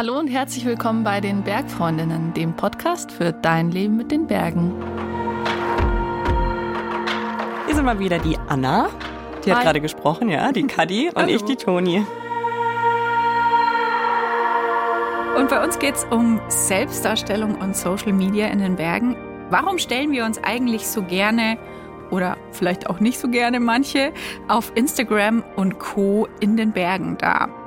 Hallo und herzlich willkommen bei den Bergfreundinnen, dem Podcast für dein Leben mit den Bergen. Hier sind mal wieder die Anna, die hat Hi. gerade gesprochen, ja, die Kadi und ich, die Toni. Und bei uns geht es um Selbstdarstellung und Social Media in den Bergen. Warum stellen wir uns eigentlich so gerne oder vielleicht auch nicht so gerne manche auf Instagram und Co. in den Bergen dar?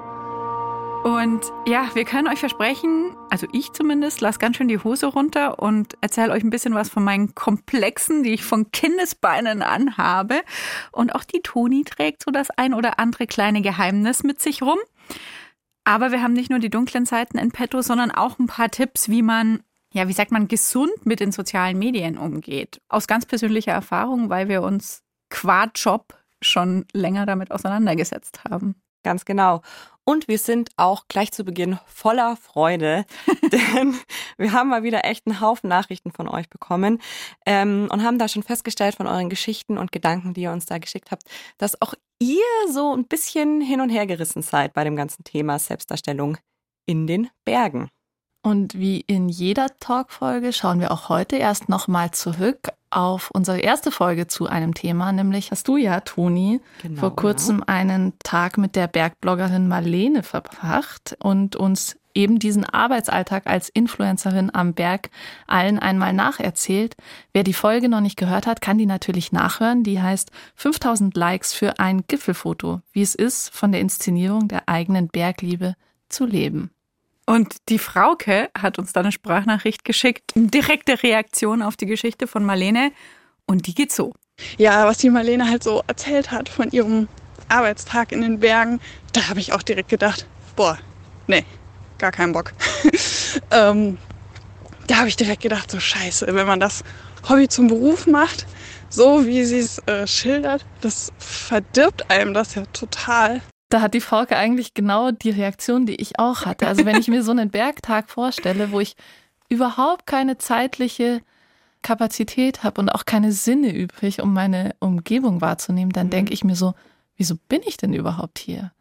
Und ja, wir können euch versprechen, also ich zumindest, lass ganz schön die Hose runter und erzähle euch ein bisschen was von meinen Komplexen, die ich von Kindesbeinen anhabe. Und auch die Toni trägt so das ein oder andere kleine Geheimnis mit sich rum. Aber wir haben nicht nur die dunklen Seiten in petto, sondern auch ein paar Tipps, wie man, ja, wie sagt man, gesund mit den sozialen Medien umgeht. Aus ganz persönlicher Erfahrung, weil wir uns qua Job schon länger damit auseinandergesetzt haben. Ganz genau. Und wir sind auch gleich zu Beginn voller Freude, denn wir haben mal wieder echt einen Haufen Nachrichten von euch bekommen ähm, und haben da schon festgestellt von euren Geschichten und Gedanken, die ihr uns da geschickt habt, dass auch ihr so ein bisschen hin und her gerissen seid bei dem ganzen Thema Selbstdarstellung in den Bergen. Und wie in jeder Talkfolge schauen wir auch heute erst nochmal zurück auf unsere erste Folge zu einem Thema, nämlich hast du ja, Toni, Genau, vor kurzem einen Tag mit der Bergbloggerin Marlene verbracht und uns eben diesen Arbeitsalltag als Influencerin am Berg allen einmal nacherzählt. Wer die Folge noch nicht gehört hat, kann die natürlich nachhören. Die heißt 5000 Likes für ein Gipfelfoto, wie es ist, von der Inszenierung der eigenen Bergliebe zu leben. Und die Frauke hat uns dann eine Sprachnachricht geschickt, eine direkte Reaktion auf die Geschichte von Marlene. Und die geht so. ja, was die Marlene halt so erzählt hat von ihrem Arbeitstag in den Bergen, da habe ich auch direkt gedacht, boah, nee, gar keinen Bock. ähm, da habe ich direkt gedacht, so scheiße, wenn man das Hobby zum Beruf macht, so wie sie es äh, schildert, das verdirbt einem das ja total. Da hat die Frauke eigentlich genau die Reaktion, die ich auch hatte. Also wenn ich mir so einen Bergtag vorstelle, wo ich überhaupt keine zeitliche Kapazität habe und auch keine Sinne übrig, um meine Umgebung wahrzunehmen, dann denke ich mir so, wieso bin ich denn überhaupt hier?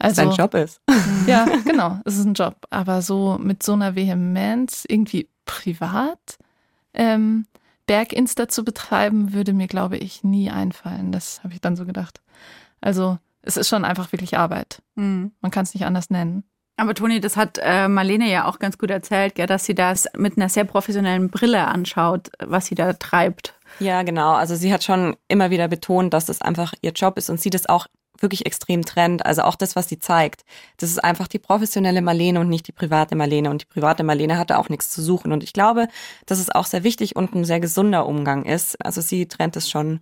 Also Sein Job ist. ja, genau, es ist ein Job, aber so mit so einer Vehemenz irgendwie privat ähm, Berginsta zu betreiben, würde mir glaube ich nie einfallen. Das habe ich dann so gedacht. Also es ist schon einfach wirklich Arbeit. Mhm. Man kann es nicht anders nennen. Aber Toni, das hat äh, Marlene ja auch ganz gut erzählt, gell, dass sie das mit einer sehr professionellen Brille anschaut, was sie da treibt. Ja, genau. Also sie hat schon immer wieder betont, dass das einfach ihr Job ist und sie das auch wirklich extrem trennt. Also auch das, was sie zeigt. Das ist einfach die professionelle Marlene und nicht die private Marlene. Und die private Marlene hatte auch nichts zu suchen. Und ich glaube, dass es auch sehr wichtig und ein sehr gesunder Umgang ist. Also sie trennt es schon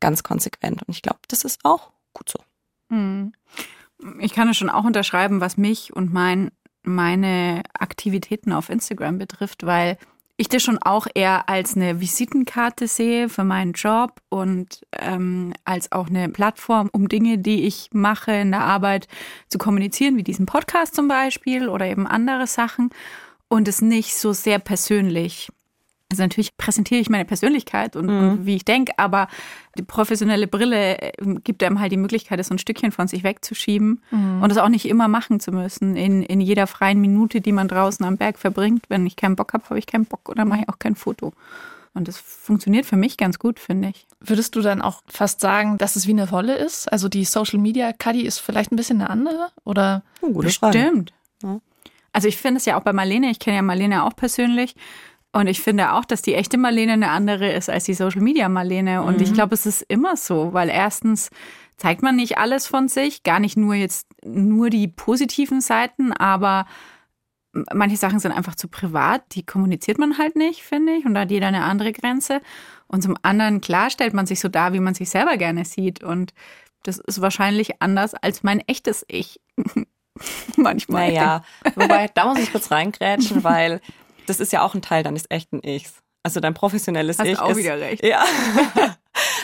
ganz konsequent. Und ich glaube, das ist auch gut so. Mhm. Ich kann es schon auch unterschreiben, was mich und mein, meine Aktivitäten auf Instagram betrifft, weil ich das schon auch eher als eine Visitenkarte sehe für meinen Job und ähm, als auch eine Plattform, um Dinge, die ich mache in der Arbeit zu kommunizieren, wie diesen Podcast zum Beispiel oder eben andere Sachen und es nicht so sehr persönlich. Also natürlich präsentiere ich meine Persönlichkeit und, und wie ich denke, aber die professionelle Brille äh, gibt einem halt die Möglichkeit, das so ein Stückchen von sich wegzuschieben und das auch nicht immer machen zu müssen. In, in jeder freien Minute, die man draußen am Berg verbringt. Wenn ich keinen Bock habe, habe ich keinen Bock oder mache ich auch kein Foto. Und das funktioniert für mich ganz gut, finde ich. Würdest du dann auch fast sagen, dass es wie eine Rolle ist? Also die Social Media Cuddy ist vielleicht ein bisschen eine andere? Oder Oh, gute Frage. Bestimmt. Ja. Also ich finde es ja auch bei Marlene, ich kenne ja Marlene auch persönlich. Und ich finde auch, dass die echte Marlene eine andere ist als die Social Media Marlene. Und ich glaube, es ist immer so, weil erstens zeigt man nicht alles von sich, gar nicht nur jetzt nur die positiven Seiten, aber manche Sachen sind einfach zu privat, die kommuniziert man halt nicht, finde ich. Und da hat jeder eine andere Grenze. Und zum anderen, klar, stellt man sich so dar, wie man sich selber gerne sieht. Und das ist wahrscheinlich anders als mein echtes Ich. Manchmal. Naja, wobei, da muss ich kurz reingrätschen, weil das ist ja auch ein Teil deines echten Ichs. Also dein professionelles Hast Ich auch ist, wieder recht. Ja.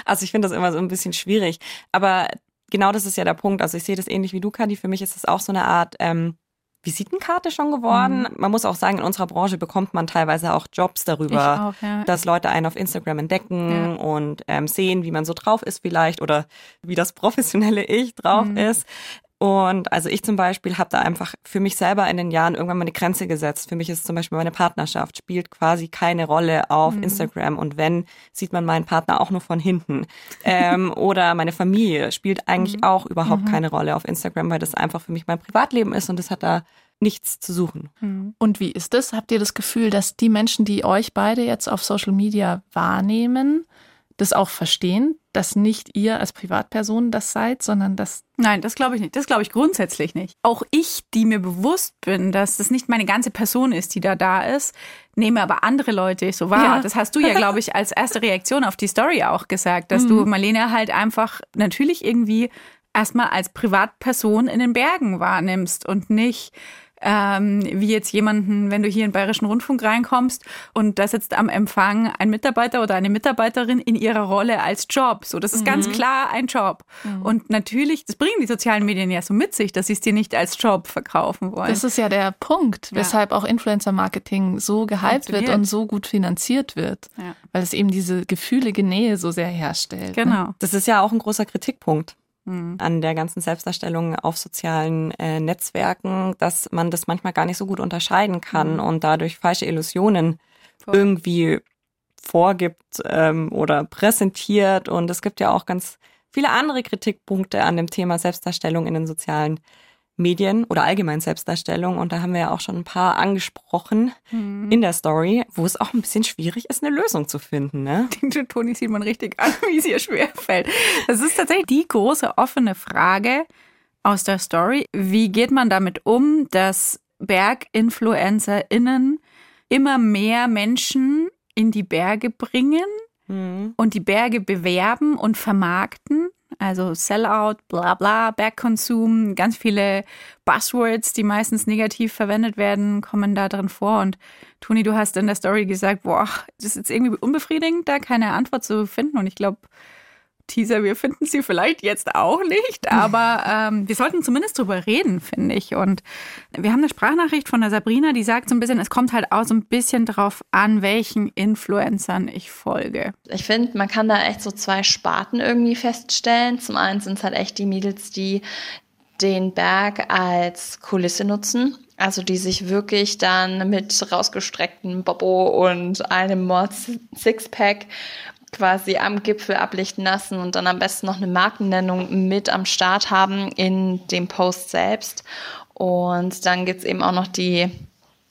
Also ich finde das immer so ein bisschen schwierig. Aber genau das ist ja der Punkt. Also ich sehe das ähnlich wie du, Kadi. Für mich ist das auch so eine Art ähm, Visitenkarte schon geworden. Mhm. Man muss auch sagen, in unserer Branche bekommt man teilweise auch Jobs darüber, auch, ja. dass Leute einen auf Instagram entdecken Ja. und ähm, sehen, wie man so drauf ist vielleicht oder wie das professionelle Ich drauf Mhm. ist. Und also ich zum Beispiel habe da einfach für mich selber in den Jahren irgendwann mal eine Grenze gesetzt. Für mich ist zum Beispiel meine Partnerschaft spielt quasi keine Rolle auf mhm. Instagram und wenn sieht man meinen Partner auch nur von hinten. ähm, oder meine Familie spielt eigentlich mhm. auch überhaupt mhm. keine Rolle auf Instagram, weil das einfach für mich mein Privatleben ist und das hat da nichts zu suchen. Mhm. Und wie ist es? Habt ihr das Gefühl, dass die Menschen, die euch beide jetzt auf Social Media wahrnehmen, das auch verstehen, dass nicht ihr als Privatperson das seid, sondern dass. Nein, das glaube ich nicht. Das glaube ich grundsätzlich nicht. Auch ich, die mir bewusst bin, dass das nicht meine ganze Person ist, die da da ist, nehme aber andere Leute so wahr. Ja. Das hast du ja, glaube ich, als erste Reaktion auf die Story auch gesagt, dass mhm. du Marlene halt einfach natürlich irgendwie erstmal als Privatperson in den Bergen wahrnimmst und nicht ähm, wie jetzt jemanden, wenn du hier in den Bayerischen Rundfunk reinkommst und da sitzt am Empfang ein Mitarbeiter oder eine Mitarbeiterin in ihrer Rolle als Job. So, das ist mhm. ganz klar ein Job. Mhm. Und natürlich, das bringen die sozialen Medien ja so mit sich, dass sie es dir nicht als Job verkaufen wollen. Das ist ja der Punkt, ja. weshalb auch Influencer-Marketing so gehypt wird und so gut finanziert wird. Ja. Weil es eben diese gefühlige Nähe so sehr herstellt. Ne? Genau. Ne? Das ist ja auch ein großer Kritikpunkt mhm. an der ganzen Selbstdarstellung auf sozialen äh, Netzwerken, dass man das manchmal gar nicht so gut unterscheiden kann mhm. und dadurch falsche Illusionen Voll. irgendwie vorgibt ähm, oder präsentiert. Und es gibt ja auch ganz viele andere Kritikpunkte an dem Thema Selbstdarstellung in den sozialen Medien oder allgemein Selbstdarstellung. Und da haben wir ja auch schon ein paar angesprochen mhm. in der Story, wo es auch ein bisschen schwierig ist, eine Lösung zu finden. Ne? Den Toni sieht man richtig an, wie es ihr schwer fällt. Das ist tatsächlich die große offene Frage aus der Story. Wie geht man damit um, dass BerginfluencerInnen immer mehr Menschen in die Berge bringen mhm. und die Berge bewerben und vermarkten? Also Sellout, bla bla, Bergkonsum, ganz viele Buzzwords, die meistens negativ verwendet werden, kommen da drin vor. Und Toni, du hast in der Story gesagt, boah, das ist jetzt irgendwie unbefriedigend, da keine Antwort zu finden. Und ich glaube, Teaser, wir finden sie vielleicht jetzt auch nicht, aber ähm, wir sollten zumindest drüber reden, finde ich. Und wir haben eine Sprachnachricht von der Sabrina, die sagt so ein bisschen, es kommt halt auch so ein bisschen drauf an, welchen Influencern ich folge. Ich finde, man kann da echt so zwei Sparten irgendwie feststellen. Zum einen sind es halt echt die Mädels, die den Berg als Kulisse nutzen. Also die sich wirklich dann mit rausgestrecktem Bobo und einem Mod Sixpack quasi am Gipfel ablichten lassen und dann am besten noch eine Markennennung mit am Start haben in dem Post selbst. Und dann gibt's eben auch noch die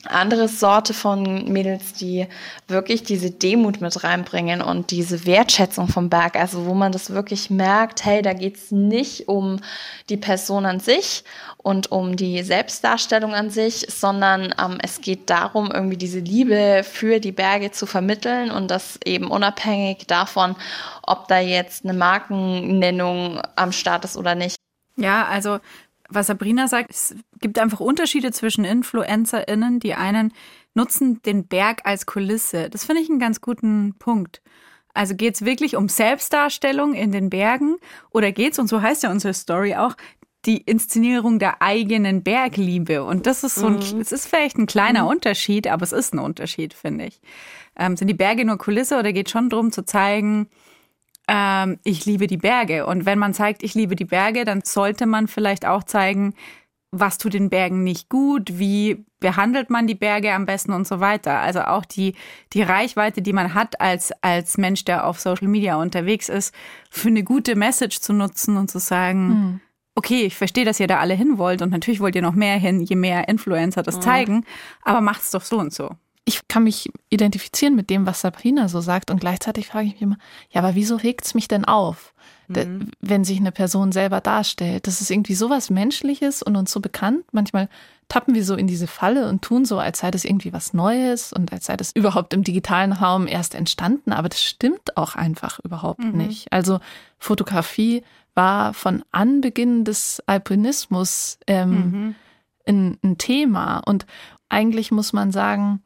andere Sorte von Mädels, die wirklich diese Demut mit reinbringen und diese Wertschätzung vom Berg, also wo man das wirklich merkt, hey, da geht's nicht um die Person an sich und um die Selbstdarstellung an sich, sondern ähm, es geht darum, irgendwie diese Liebe für die Berge zu vermitteln und das eben unabhängig davon, ob da jetzt eine Markennennung am Start ist oder nicht. Ja, also was Sabrina sagt, es gibt einfach Unterschiede zwischen InfluencerInnen. Die einen nutzen den Berg als Kulisse. Das finde ich einen ganz guten Punkt. Also geht es wirklich um Selbstdarstellung in den Bergen oder geht es, und so heißt ja unsere Story auch, die Inszenierung der eigenen Bergliebe. Und das ist so ein, mhm. es ist vielleicht ein kleiner mhm. Unterschied, aber es ist ein Unterschied, finde ich. Ähm, sind die Berge nur Kulisse oder geht schon darum zu zeigen, ähm, ich liebe die Berge. Und wenn man zeigt, ich liebe die Berge, dann sollte man vielleicht auch zeigen, was tut den Bergen nicht gut, wie behandelt man die Berge am besten und so weiter. Also auch die, die Reichweite, die man hat als, als Mensch, der auf Social Media unterwegs ist, für eine gute Message zu nutzen und zu sagen, mhm. okay, ich verstehe, dass ihr da alle hin wollt und natürlich wollt ihr noch mehr hin, je mehr Influencer das mhm. zeigen, aber macht's doch so und so ich kann mich identifizieren mit dem, was Sabrina so sagt und gleichzeitig frage ich mich immer, ja, aber wieso regt es mich denn auf, mhm. wenn sich eine Person selber darstellt? Das ist irgendwie sowas Menschliches und uns so bekannt. Manchmal tappen wir so in diese Falle und tun so, als sei das irgendwie was Neues und als sei das überhaupt im digitalen Raum erst entstanden, aber das stimmt auch einfach überhaupt mhm. nicht. Also Fotografie war von Anbeginn des Alpinismus ähm, mhm. ein, ein Thema und eigentlich muss man sagen,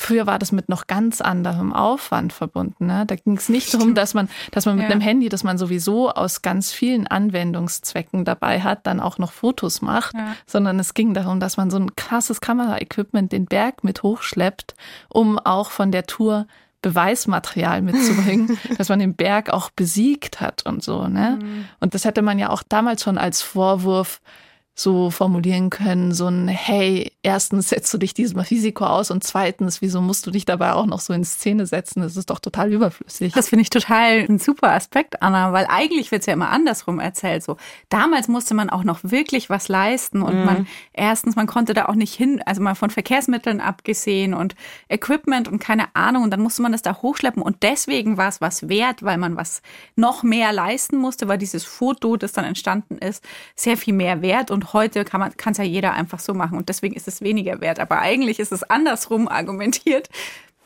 Früher war das mit noch ganz anderem Aufwand verbunden. Ne? Da ging es nicht darum, dass man, dass man mit ja. einem Handy, das man sowieso aus ganz vielen Anwendungszwecken dabei hat, dann auch noch Fotos macht, ja. sondern es ging darum, dass man so ein krasses Kameraequipment den Berg mit hochschleppt, um auch von der Tour Beweismaterial mitzubringen, dass man den Berg auch besiegt hat und so, ne? Mhm. Und das hätte man ja auch damals schon als Vorwurf so formulieren können, so ein, hey, erstens setzt du dich diesem Risiko aus und zweitens, wieso musst du dich dabei auch noch so in Szene setzen? Das ist doch total überflüssig. Das finde ich total ein super Aspekt, Anna, weil eigentlich wird es ja immer andersrum erzählt. So, damals musste man auch noch wirklich was leisten und mhm. man, erstens, man konnte da auch nicht hin, also mal von Verkehrsmitteln abgesehen und Equipment und keine Ahnung und dann musste man das da hochschleppen und deswegen war es was wert, weil man was noch mehr leisten musste, weil dieses Foto, das dann entstanden ist, sehr viel mehr wert und heute kann es ja jeder einfach so machen und deswegen ist es weniger wert. Aber eigentlich ist es andersrum argumentiert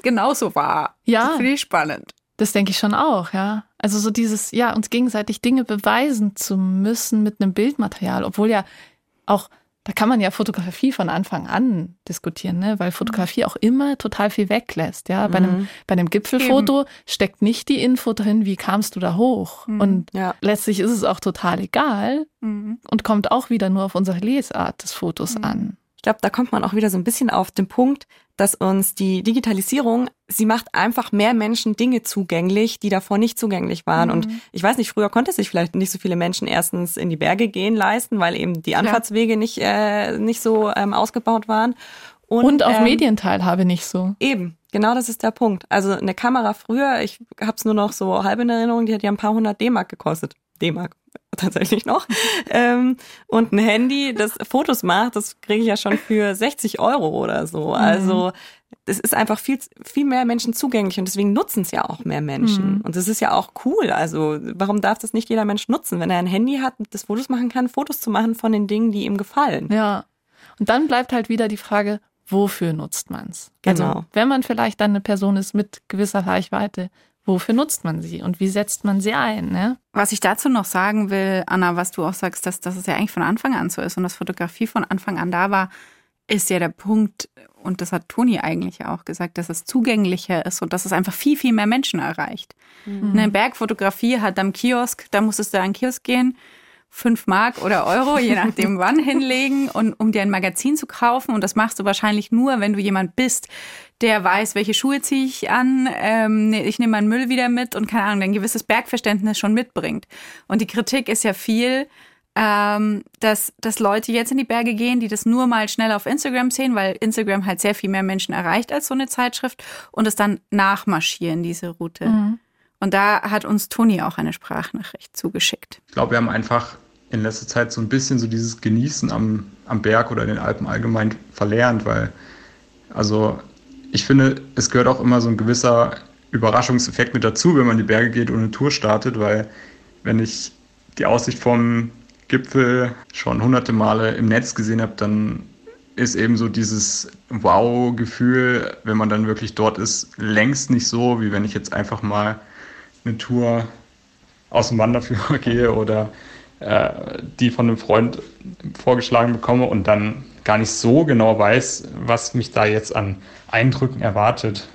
genauso wahr. Ja. Das finde ich spannend. Das denke ich schon auch, ja. Also so dieses, ja, uns gegenseitig Dinge beweisen zu müssen mit einem Bildmaterial, obwohl ja auch da kann man ja Fotografie von Anfang an diskutieren, ne? weil Fotografie auch immer total viel weglässt. Ja, bei einem, mhm. bei einem Gipfelfoto Eben. steckt nicht die Info drin, wie kamst du da hoch? Mhm. Und ja. letztlich ist es auch total egal mhm. und kommt auch wieder nur auf unsere Lesart des Fotos mhm. an glaube, da kommt man auch wieder so ein bisschen auf den Punkt, dass uns die Digitalisierung, sie macht einfach mehr Menschen Dinge zugänglich, die davor nicht zugänglich waren. Mhm. Und ich weiß nicht, früher konnte sich vielleicht nicht so viele Menschen erstens in die Berge gehen leisten, weil eben die Anfahrtswege ja. nicht, äh, nicht so ähm, ausgebaut waren. Und, Und auf ähm, Medienteilhabe nicht so. Eben, genau das ist der Punkt. Also eine Kamera früher, ich habe es nur noch so halb in Erinnerung, die hat ja ein paar hundert D-Mark gekostet. D-Mark, tatsächlich noch. ähm, und ein Handy, das Fotos macht, das kriege ich ja schon für 60 Euro oder so. Mhm. Also es ist einfach viel, viel mehr Menschen zugänglich und deswegen nutzen es ja auch mehr Menschen. Mhm. Und das ist ja auch cool. Also warum darf das nicht jeder Mensch nutzen, wenn er ein Handy hat, das Fotos machen kann, Fotos zu machen von den Dingen, die ihm gefallen? Ja. Und dann bleibt halt wieder die Frage, wofür nutzt man es? Genau. Also, wenn man vielleicht dann eine Person ist mit gewisser Reichweite, wofür nutzt man sie und wie setzt man sie ein? Ne? Was ich dazu noch sagen will, Anna, was du auch sagst, dass, dass es ja eigentlich von Anfang an so ist und dass Fotografie von Anfang an da war, ist ja der Punkt, und das hat Toni eigentlich auch gesagt, dass es zugänglicher ist und dass es einfach viel, viel mehr Menschen erreicht. Mhm. Eine Bergfotografie hat am Kiosk, da musstest du an den Kiosk gehen, fünf Mark oder Euro, je nachdem wann, hinlegen, und, um dir ein Magazin zu kaufen. Und das machst du wahrscheinlich nur, wenn du jemand bist, der weiß, welche Schuhe ziehe ich an, ähm, ich nehme meinen Müll wieder mit und keine Ahnung, ein gewisses Bergverständnis schon mitbringt. Und die Kritik ist ja viel, ähm, dass, dass Leute jetzt in die Berge gehen, die das nur mal schnell auf Instagram sehen, weil Instagram halt sehr viel mehr Menschen erreicht als so eine Zeitschrift und es dann nachmarschieren, diese Route. Mhm. Und da hat uns Toni auch eine Sprachnachricht zugeschickt. Ich glaube, wir haben einfach in letzter Zeit so ein bisschen so dieses Genießen am, am Berg oder in den Alpen allgemein verlernt, weil, also ich finde, es gehört auch immer so ein gewisser Überraschungseffekt mit dazu, wenn man die Berge geht und eine Tour startet, weil wenn ich die Aussicht vom Gipfel schon hunderte Male im Netz gesehen habe, dann ist eben so dieses Wow-Gefühl, wenn man dann wirklich dort ist, längst nicht so, wie wenn ich jetzt einfach mal eine Tour aus dem Wanderführer gehe oder äh, die von einem Freund vorgeschlagen bekomme und dann gar nicht so genau weiß, was mich da jetzt an Eindrücken erwartet.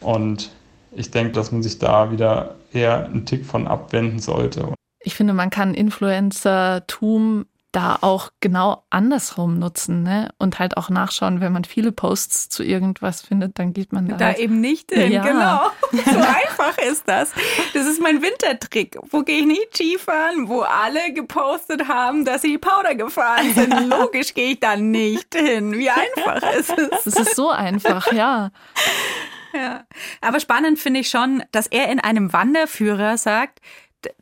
Und ich denke, dass man sich da wieder eher einen Tick von abwenden sollte. Ich finde, man kann Influencertum da auch genau andersrum nutzen ne? und halt auch nachschauen, wenn man viele Posts zu irgendwas findet, dann geht man da, da halt. eben nicht hin. Ja. Genau, so einfach ist das. Das ist mein Wintertrick. Wo gehe ich nicht Skifahren, wo alle gepostet haben, dass sie Powder gefahren sind. Logisch gehe ich da nicht hin. Wie einfach ist es? Es ist so einfach, ja. Ja, aber spannend finde ich schon, dass er in einem Wanderführer sagt,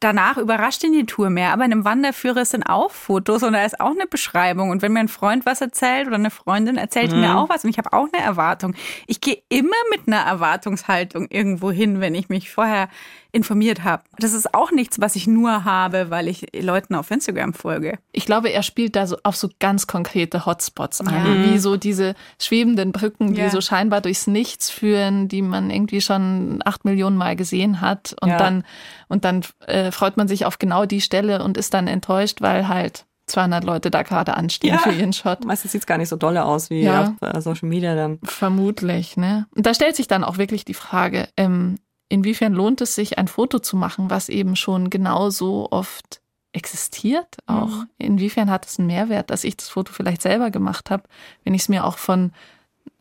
danach überrascht ihn die Tour mehr. Aber in einem Wanderführer sind auch Fotos und da ist auch eine Beschreibung. Und wenn mir ein Freund was erzählt oder eine Freundin erzählt mhm. mir auch was und ich habe auch eine Erwartung. Ich gehe immer mit einer Erwartungshaltung irgendwo hin, wenn ich mich vorher informiert habe. Das ist auch nichts, was ich nur habe, weil ich Leuten auf Instagram folge. Ich glaube, er spielt da so auf so ganz konkrete Hotspots an, ja. wie so diese schwebenden Brücken, die ja. so scheinbar durchs Nichts führen, die man irgendwie schon acht Millionen Mal gesehen hat und ja. dann und dann äh, freut man sich auf genau die Stelle und ist dann enttäuscht, weil halt 200 Leute da gerade anstehen ja. für ihren Shot. Meistens sieht es gar nicht so dolle aus wie ja. auf äh, Social Media dann. Vermutlich, ne? Und da stellt sich dann auch wirklich die Frage, ähm, inwiefern lohnt es sich, ein Foto zu machen, was eben schon genauso oft existiert auch? Mhm. Inwiefern hat es einen Mehrwert, dass ich das Foto vielleicht selber gemacht habe, wenn ich es mir auch von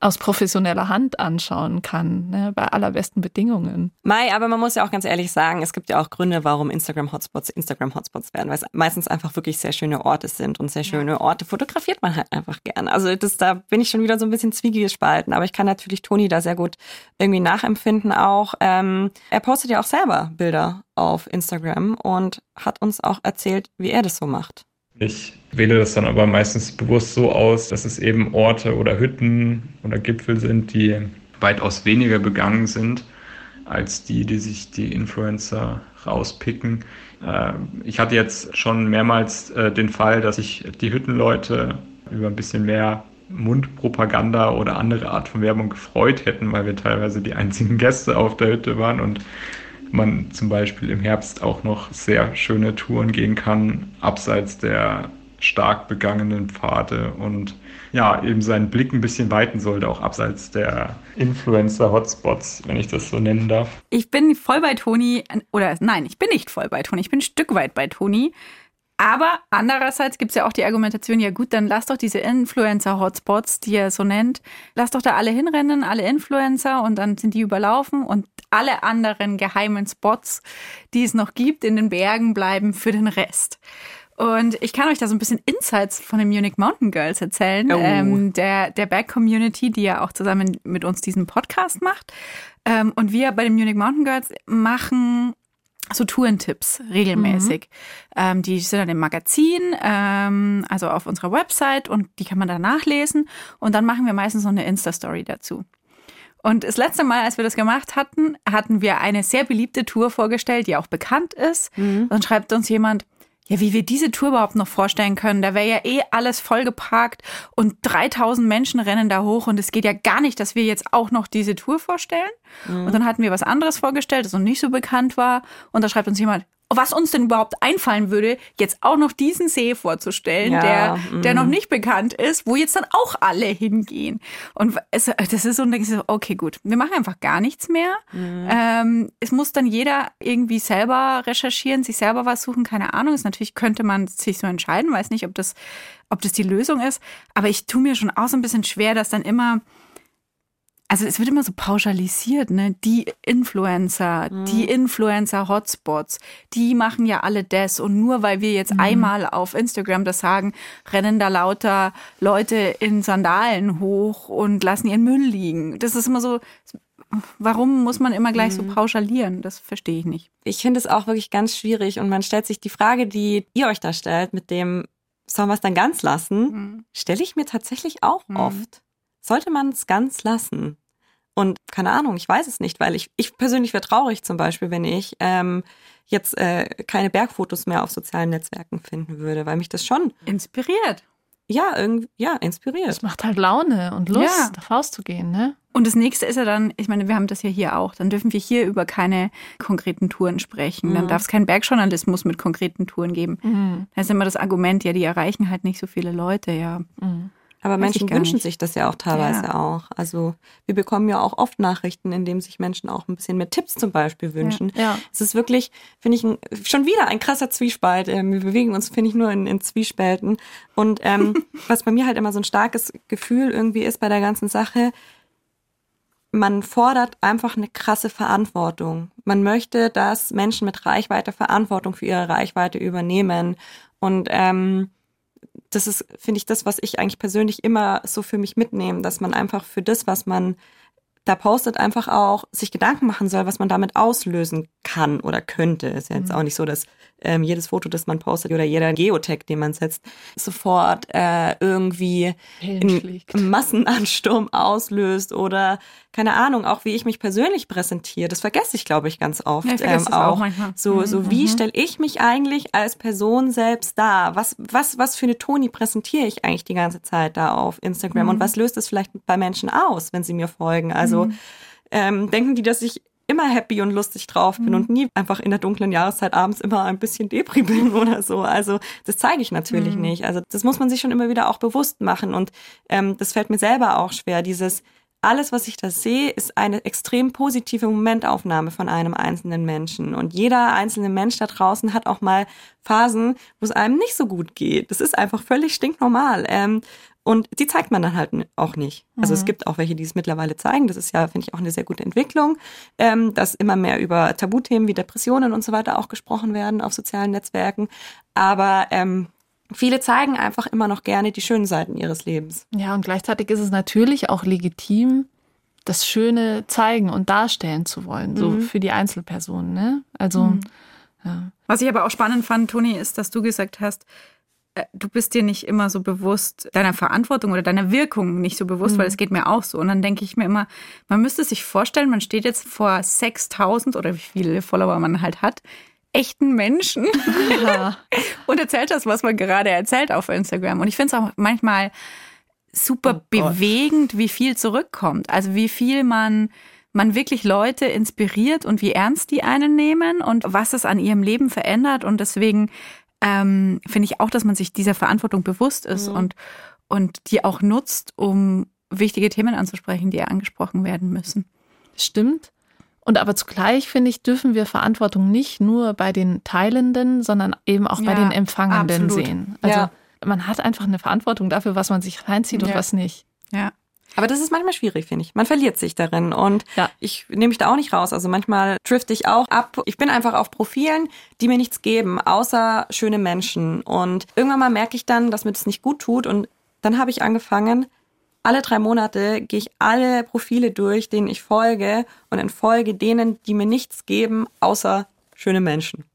aus professioneller Hand anschauen kann, ne, bei allerbesten Bedingungen. Mai, aber man muss ja auch ganz ehrlich sagen, es gibt ja auch Gründe, warum Instagram-Hotspots Instagram-Hotspots werden, weil es meistens einfach wirklich sehr schöne Orte sind und sehr schöne. Orte fotografiert man halt einfach gern. Also das, da bin ich schon wieder so ein bisschen zwiegespalten, aber ich kann natürlich Toni da sehr gut irgendwie nachempfinden auch. Ähm, er postet ja auch selber Bilder auf Instagram und hat uns auch erzählt, wie er das so macht. Ich wähle das dann aber meistens bewusst so aus, dass es eben Orte oder Hütten oder Gipfel sind, die weitaus weniger begangen sind als die, die sich die Influencer rauspicken. Äh, ich hatte jetzt schon mehrmals äh, den Fall, dass sich die Hüttenleute über ein bisschen mehr Mundpropaganda oder andere Art von Werbung gefreut hätten, weil wir teilweise die einzigen Gäste auf der Hütte waren und man zum Beispiel im Herbst auch noch sehr schöne Touren gehen kann, abseits der stark begangenen Pfade und ja, eben seinen Blick ein bisschen weiten sollte, auch abseits der Influencer-Hotspots, wenn ich das so nennen darf. Ich bin voll bei Toni, oder nein, ich bin nicht voll bei Toni, ich bin ein Stück weit bei Toni. Aber andererseits gibt es ja auch die Argumentation, ja gut, dann lass doch diese Influencer-Hotspots, die er so nennt, lass doch da alle hinrennen, alle Influencer und dann sind die überlaufen und alle anderen geheimen Spots, die es noch gibt in den Bergen, bleiben für den Rest. Und ich kann euch da so ein bisschen Insights von den Munich Mountain Girls erzählen, oh. ähm, der, der Berg-Community, die ja auch zusammen mit uns diesen Podcast macht. Ähm, und wir bei den Munich Mountain Girls machen so Tourentipps regelmäßig. Mhm. Ähm, die sind dann im Magazin, ähm, also auf unserer Website und die kann man da nachlesen. Und dann machen wir meistens noch eine Insta-Story dazu. Und das letzte Mal, als wir das gemacht hatten, hatten wir eine sehr beliebte Tour vorgestellt, die auch bekannt ist. Mhm. Dann schreibt uns jemand, ja, wie wir diese Tour überhaupt noch vorstellen können. Da wäre ja eh alles vollgeparkt und 3000 Menschen rennen da hoch und es geht ja gar nicht, dass wir jetzt auch noch diese Tour vorstellen. Mhm. Und dann hatten wir was anderes vorgestellt, das noch nicht so bekannt war. Und da schreibt uns jemand, was uns denn überhaupt einfallen würde, jetzt auch noch diesen See vorzustellen, ja, der, mm. der noch nicht bekannt ist, wo jetzt dann auch alle hingehen. Und es, das ist so, und so, okay, gut, wir machen einfach gar nichts mehr. Mm. Ähm, es muss dann jeder irgendwie selber recherchieren, sich selber was suchen, keine Ahnung. Ist natürlich könnte man sich so entscheiden, weiß nicht, ob das, ob das die Lösung ist. Aber ich tue mir schon auch so ein bisschen schwer, dass dann immer also es wird immer so pauschalisiert, ne? Die Influencer, mhm. die Influencer-Hotspots, die machen ja alle das. Und nur weil wir jetzt mhm. einmal auf Instagram das sagen, rennen da lauter Leute in Sandalen hoch und lassen ihren Müll liegen. Das ist immer so, warum muss man immer gleich mhm. so pauschalieren? Das verstehe ich nicht. Ich finde es auch wirklich ganz schwierig und man stellt sich die Frage, die ihr euch da stellt, mit dem, sollen wir es dann ganz lassen, mhm. stelle ich mir tatsächlich auch mhm. oft. Sollte man es ganz lassen? Und keine Ahnung, ich weiß es nicht, weil ich, ich persönlich wäre traurig zum Beispiel, wenn ich ähm, jetzt äh, keine Bergfotos mehr auf sozialen Netzwerken finden würde, weil mich das schon inspiriert. Ja, irgendwie, ja, inspiriert. Es macht halt Laune und Lust, ja. da rauszugehen, ne? Und das nächste ist ja dann, ich meine, wir haben das ja hier auch, dann dürfen wir hier über keine konkreten Touren sprechen. Mhm. Dann darf es keinen Bergjournalismus mit konkreten Touren geben. Mhm. Da ist immer das Argument, ja, die erreichen halt nicht so viele Leute, ja. Mhm. Aber Menschen wünschen nicht. sich das ja auch teilweise ja. auch. Also wir bekommen ja auch oft Nachrichten, in denen sich Menschen auch ein bisschen mehr Tipps zum Beispiel wünschen. Ja. ja. Es ist wirklich, finde ich, ein, schon wieder ein krasser Zwiespalt. Ähm, wir bewegen uns, finde ich, nur in, in Zwiespälten. Und ähm, was bei mir halt immer so ein starkes Gefühl irgendwie ist bei der ganzen Sache, man fordert einfach eine krasse Verantwortung. Man möchte, dass Menschen mit Reichweite Verantwortung für ihre Reichweite übernehmen. Und ähm, das ist, finde ich, das, was ich eigentlich persönlich immer so für mich mitnehme, dass man einfach für das, was man da postet, einfach auch sich Gedanken machen soll, was man damit auslösen kann oder könnte. Ist ja jetzt mhm. auch nicht so, dass ähm, jedes Foto, das man postet oder jeder Geotag, den man setzt, sofort äh, irgendwie einen Massenansturm auslöst oder keine Ahnung, auch wie ich mich persönlich präsentiere. Das vergesse ich, glaube ich, ganz oft ja, ich ähm, auch. auch so, so mhm. wie stelle ich mich eigentlich als Person selbst dar? Was, was, was für eine Toni präsentiere ich eigentlich die ganze Zeit da auf Instagram? Mhm. Und was löst es vielleicht bei Menschen aus, wenn sie mir folgen? Also mhm. ähm, denken die, dass ich immer happy und lustig drauf bin mhm. und nie einfach in der dunklen Jahreszeit abends immer ein bisschen depri bin oder so. Also das zeige ich natürlich mhm. nicht. Also das muss man sich schon immer wieder auch bewusst machen und ähm, das fällt mir selber auch schwer, dieses alles, was ich da sehe, ist eine extrem positive Momentaufnahme von einem einzelnen Menschen. Und jeder einzelne Mensch da draußen hat auch mal Phasen, wo es einem nicht so gut geht. Das ist einfach völlig stinknormal. Ähm, Und die zeigt man dann halt auch nicht. Also mhm. es gibt auch welche, die es mittlerweile zeigen. Das ist ja, finde ich, auch eine sehr gute Entwicklung, ähm, dass immer mehr über Tabuthemen wie Depressionen und so weiter auch gesprochen werden auf sozialen Netzwerken. Aber ähm, viele zeigen einfach immer noch gerne die schönen Seiten ihres Lebens. Ja, und gleichzeitig ist es natürlich auch legitim, das Schöne zeigen und darstellen zu wollen, so mhm. für die Einzelpersonen. Ne? Also, mhm. ja. Was ich aber auch spannend fand, Toni, ist, dass du gesagt hast, du bist dir nicht immer so bewusst deiner Verantwortung oder deiner Wirkung nicht so bewusst, mhm. weil es geht mir auch so. Und dann denke ich mir immer, man müsste sich vorstellen, man steht jetzt vor 6000 oder wie viele Follower man halt hat, echten Menschen ja. und erzählt das, was man gerade erzählt auf Instagram. Und ich finde es auch manchmal super oh bewegend, wie viel zurückkommt. Also wie viel man man wirklich Leute inspiriert und wie ernst die einen nehmen und was es an ihrem Leben verändert. Und deswegen ähm, finde ich auch, dass man sich dieser Verantwortung bewusst ist mhm. und, und die auch nutzt, um wichtige Themen anzusprechen, die angesprochen werden müssen. Stimmt. Und aber zugleich, finde ich, dürfen wir Verantwortung nicht nur bei den Teilenden, sondern eben auch bei den Empfangenden absolut. sehen. Also ja. man hat einfach eine Verantwortung dafür, was man sich reinzieht ja. und was nicht. Ja. Aber das ist manchmal schwierig, finde ich. Man verliert sich darin und ja. ich nehme mich da auch nicht raus. Also manchmal drifte ich auch ab. Ich bin einfach auf Profilen, die mir nichts geben, außer schöne Menschen. Und irgendwann mal merke ich dann, dass mir das nicht gut tut und dann habe ich angefangen, alle drei Monate gehe ich alle Profile durch, denen ich folge und entfolge denen, die mir nichts geben, außer schöne Menschen.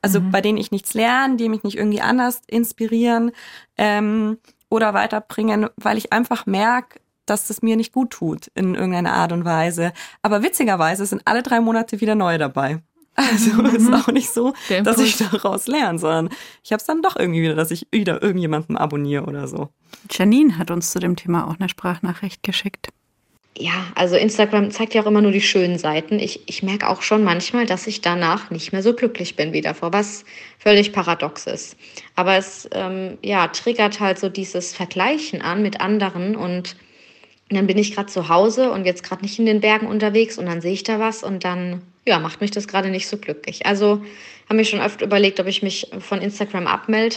Also mhm. bei denen ich nichts lerne, die mich nicht irgendwie anders inspirieren ähm, oder weiterbringen, weil ich einfach merke, dass das mir nicht gut tut in irgendeiner Art und Weise. Aber witzigerweise sind alle drei Monate wieder neue dabei. Also mhm. ist auch nicht so, dass ich daraus lerne, sondern ich habe es dann doch irgendwie wieder, dass ich wieder irgendjemanden abonniere oder so. Janine hat uns zu dem Thema auch eine Sprachnachricht geschickt. Ja, also Instagram zeigt ja auch immer nur die schönen Seiten. Ich, ich merke auch schon manchmal, dass ich danach nicht mehr so glücklich bin wie davor, was völlig paradox ist. Aber es ähm, ja, triggert halt so dieses Vergleichen an mit anderen und dann bin ich gerade zu Hause und jetzt gerade nicht in den Bergen unterwegs und dann sehe ich da was und dann ja, macht mich das gerade nicht so glücklich. Also habe ich schon oft überlegt, ob ich mich von Instagram abmelde,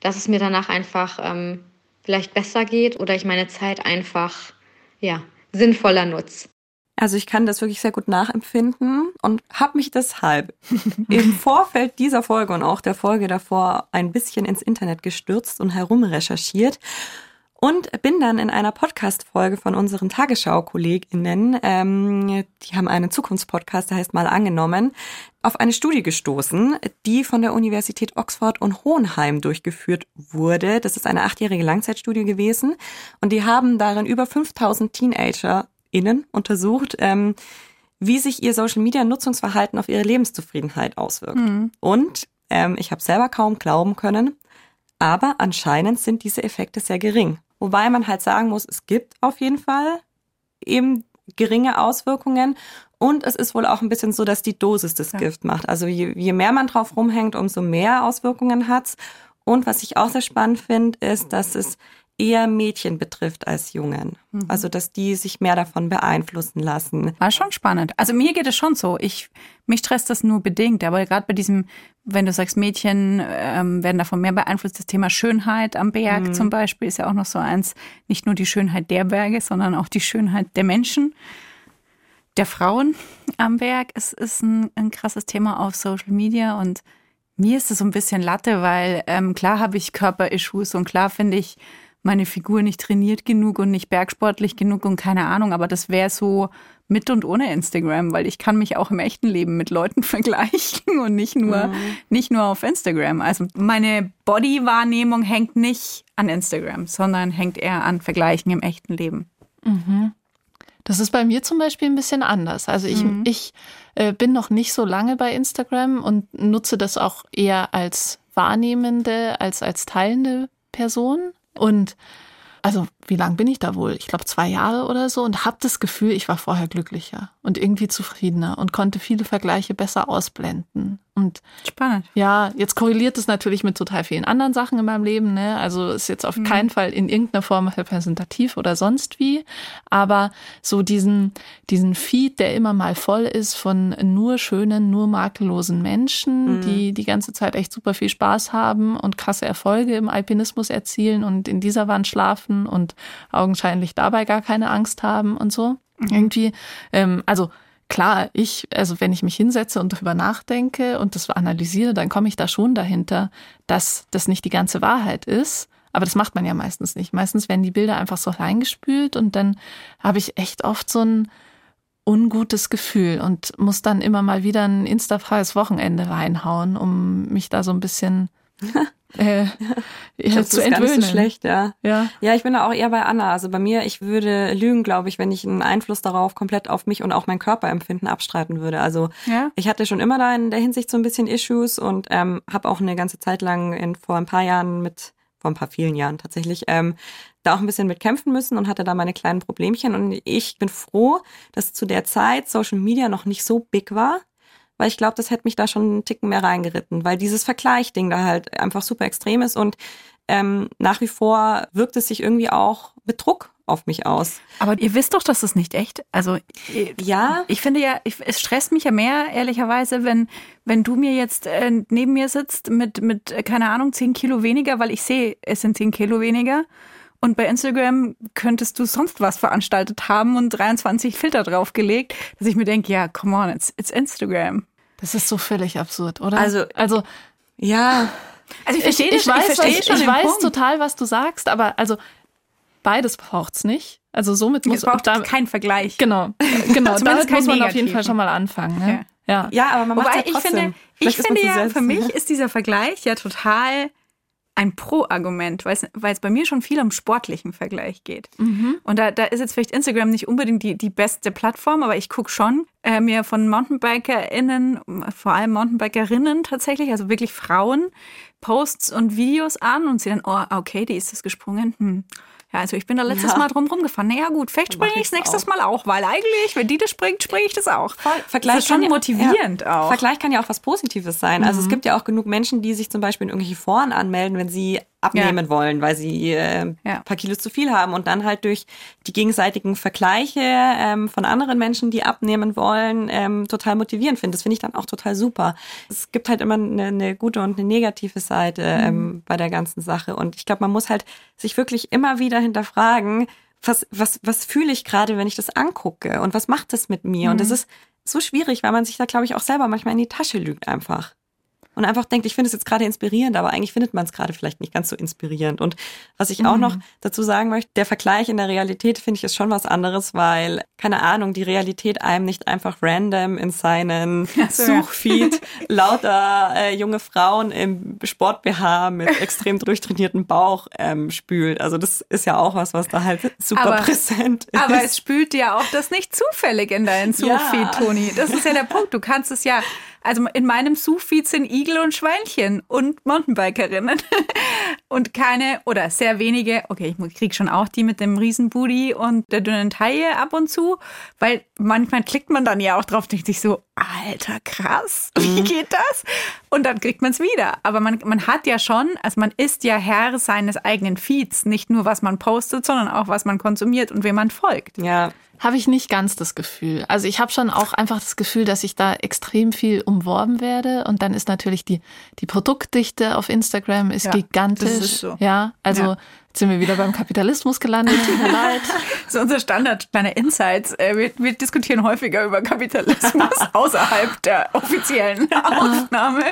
dass es mir danach einfach ähm, vielleicht besser geht oder ich meine Zeit einfach ja, sinnvoller nutze. Also ich kann das wirklich sehr gut nachempfinden und habe mich deshalb im Vorfeld dieser Folge und auch der Folge davor ein bisschen ins Internet gestürzt und herumrecherchiert und bin dann in einer Podcast-Folge von unseren Tagesschau-KollegInnen, ähm, die haben einen Zukunftspodcast, der heißt Mal angenommen, auf eine Studie gestoßen, die von der Universität Oxford und Hohenheim durchgeführt wurde. Das ist eine achtjährige Langzeitstudie gewesen. Und die haben darin über 5000 TeenagerInnen untersucht, ähm, wie sich ihr Social-Media-Nutzungsverhalten auf ihre Lebenszufriedenheit auswirkt. Mhm. Und ähm, ich habe selber kaum glauben können, aber anscheinend sind diese Effekte sehr gering. Wobei man halt sagen muss, es gibt auf jeden Fall eben geringe Auswirkungen. Und es ist wohl auch ein bisschen so, dass die Dosis das ja. Gift macht. Also je, je mehr man drauf rumhängt, umso mehr Auswirkungen hat's. Und was ich auch sehr spannend finde, ist, dass es eher Mädchen betrifft als Jungen. Mhm. Also, dass die sich mehr davon beeinflussen lassen. War schon spannend. Also mir geht es schon so. Ich, mich stresst das nur bedingt. Aber gerade bei diesem, wenn du sagst, Mädchen ähm, werden davon mehr beeinflusst, das Thema Schönheit am Berg mhm. zum Beispiel ist ja auch noch so eins, nicht nur die Schönheit der Berge, sondern auch die Schönheit der Menschen, der Frauen am Berg. Es ist ein, ein krasses Thema auf Social Media und mir ist es so ein bisschen Latte, weil ähm, klar habe ich Körperissues und klar finde ich, meine Figur nicht trainiert genug und nicht bergsportlich genug und keine Ahnung, aber das wäre so mit und ohne Instagram, weil ich kann mich auch im echten Leben mit Leuten vergleichen und nicht nur, mhm. nicht nur auf Instagram. Also meine Body-Wahrnehmung hängt nicht an Instagram, sondern hängt eher an Vergleichen im echten Leben. Mhm. Das ist bei mir zum Beispiel ein bisschen anders. Also ich, mhm. ich äh, bin noch nicht so lange bei Instagram und nutze das auch eher als wahrnehmende, als als teilende Person. Und also wie lang bin ich da wohl? Ich glaube zwei Jahre oder so und habe das Gefühl, ich war vorher glücklicher und irgendwie zufriedener und konnte viele Vergleiche besser ausblenden. Und Spannend. ja, jetzt korreliert es natürlich mit total vielen anderen Sachen in meinem Leben. Ne? Also ist jetzt auf keinen Fall in irgendeiner Form repräsentativ oder sonst wie. Aber so diesen, diesen Feed, der immer mal voll ist von nur schönen, nur makellosen Menschen, die die ganze Zeit echt super viel Spaß haben und krasse Erfolge im Alpinismus erzielen und in dieser Wand schlafen und augenscheinlich dabei gar keine Angst haben und so. Irgendwie, ähm, also klar, ich, also wenn ich mich hinsetze und darüber nachdenke und das analysiere, dann komme ich da schon dahinter, dass das nicht die ganze Wahrheit ist. Aber das macht man ja meistens nicht. Meistens werden die Bilder einfach so reingespült und dann habe ich echt oft so ein ungutes Gefühl und muss dann immer mal wieder ein instafreies Wochenende reinhauen, um mich da so ein bisschen äh, ja, glaub, zu das ist gar nicht entwöhnen. so schlecht, ja. Ja. Ja, ich bin da auch eher bei Anna. Also bei mir, ich würde lügen, glaube ich, wenn ich einen Einfluss darauf komplett auf mich und auch mein Körperempfinden abstreiten würde. Also Ja. ich hatte schon immer da in der Hinsicht so ein bisschen Issues und ähm, habe auch eine ganze Zeit lang in, vor ein paar Jahren mit, vor ein paar vielen Jahren tatsächlich, ähm, da auch ein bisschen mit kämpfen müssen und hatte da meine kleinen Problemchen. Und ich bin froh, dass zu der Zeit Social Media noch nicht so big war. Weil ich glaube, das hätte mich da schon einen Ticken mehr reingeritten, weil dieses Vergleichding da halt einfach super extrem ist und ähm, nach wie vor wirkt es sich irgendwie auch mit Druck auf mich aus. Aber ihr wisst doch, dass das nicht echt. Also Ja, ich finde ja, ich, es stresst mich ja mehr, ehrlicherweise, wenn, wenn du mir jetzt äh, neben mir sitzt mit, mit, äh, keine Ahnung, 10 Kilo weniger, weil ich sehe, es sind 10 Kilo weniger. Und bei Instagram könntest du sonst was veranstaltet haben und 23 Filter draufgelegt, dass ich mir denke, ja, come on, it's, it's Instagram. Das ist so völlig absurd, oder? Also- also ja, Also ich, ich, das, weiß, verstehe was, schon ich den weiß Punkt. total, was du sagst, aber also beides braucht's nicht. Also somit muss Es braucht da, keinen Vergleich. genau, genau, Zumindest damit muss man auf jeden. Fall schon mal anfangen. Ne? Ja. ja, aber man macht ja ich trotzdem. finde, ich finde ja, selbst- für mich ist dieser Vergleich ja total ein Pro-Argument, weil es, bei mir schon viel um sportlichen Vergleich geht. Und da, da ist jetzt vielleicht Instagram nicht unbedingt die, die beste Plattform, aber ich gucke schon äh, mir von MountainbikerInnen, vor allem Mountainbikerinnen tatsächlich, also wirklich Frauen, Posts und Videos an und sehe dann, oh, okay, die ist das gesprungen. Hm. Ja, also ich bin da letztes Ja. Mal drum rumgefahren. Naja gut, vielleicht springe ich nächstes auch. Mal auch, weil eigentlich, wenn die das springt, springe ich das auch. Vergleich das ist schon ja- motivierend ja, auch. Vergleich kann ja auch was Positives sein. Also es gibt ja auch genug Menschen, die sich zum Beispiel in irgendwelche Foren anmelden, wenn sie abnehmen wollen, weil sie äh, ein Ja. paar Kilos zu viel haben und dann halt durch die gegenseitigen Vergleiche ähm, von anderen Menschen, die abnehmen wollen, ähm, total motivierend finden. Das finde ich dann auch total super. Es gibt halt immer eine, eine gute und eine negative Seite ähm, bei der ganzen Sache und ich glaube, man muss halt sich wirklich immer wieder hinterfragen, was, was, was fühle ich gerade, wenn ich das angucke und was macht das mit mir? Und das ist so schwierig, weil man sich da, glaube ich, auch selber manchmal in die Tasche lügt einfach. Und einfach denkt, ich finde es jetzt gerade inspirierend, aber eigentlich findet man es gerade vielleicht nicht ganz so inspirierend. Und was ich auch noch dazu sagen möchte, der Vergleich in der Realität finde ich ist schon was anderes, weil, keine Ahnung, die Realität einem nicht einfach random in seinen so. Suchfeed lauter äh, junge Frauen im Sport-BH mit extrem durchtrainiertem Bauch ähm, spült. Also das ist ja auch was, was da halt super Aber- präsent ist. Aber es spült dir auch das nicht zufällig in deinen Suchfeed, Ja. Toni. Das ist ja der Punkt. Du kannst es ja, also in meinem Suchfeed sind Igel und Schweinchen und Mountainbikerinnen. Und keine oder sehr wenige, okay, ich krieg schon auch die mit dem Riesenbooty und der dünnen Taille ab und zu, weil manchmal klickt man dann ja auch drauf, denkt sich so, alter, krass, wie geht das? Und dann kriegt man es wieder. Aber man, man hat ja schon, also man ist ja Herr seines eigenen Feeds, nicht nur was man postet, sondern auch was man konsumiert und wem man folgt. ja, Habe ich nicht ganz das Gefühl. Also ich habe schon auch einfach das Gefühl, dass ich da extrem viel umworben werde. Und dann ist natürlich die, die Produktdichte auf Instagram ist Ja, gigantisch. das ist so. Ja, also Ja. Jetzt sind wir wieder beim Kapitalismus gelandet. Tut mir leid. Das ist unser Standard, kleine Insights. Äh, Wir, wir diskutieren häufiger über Kapitalismus außerhalb der offiziellen Aufnahme.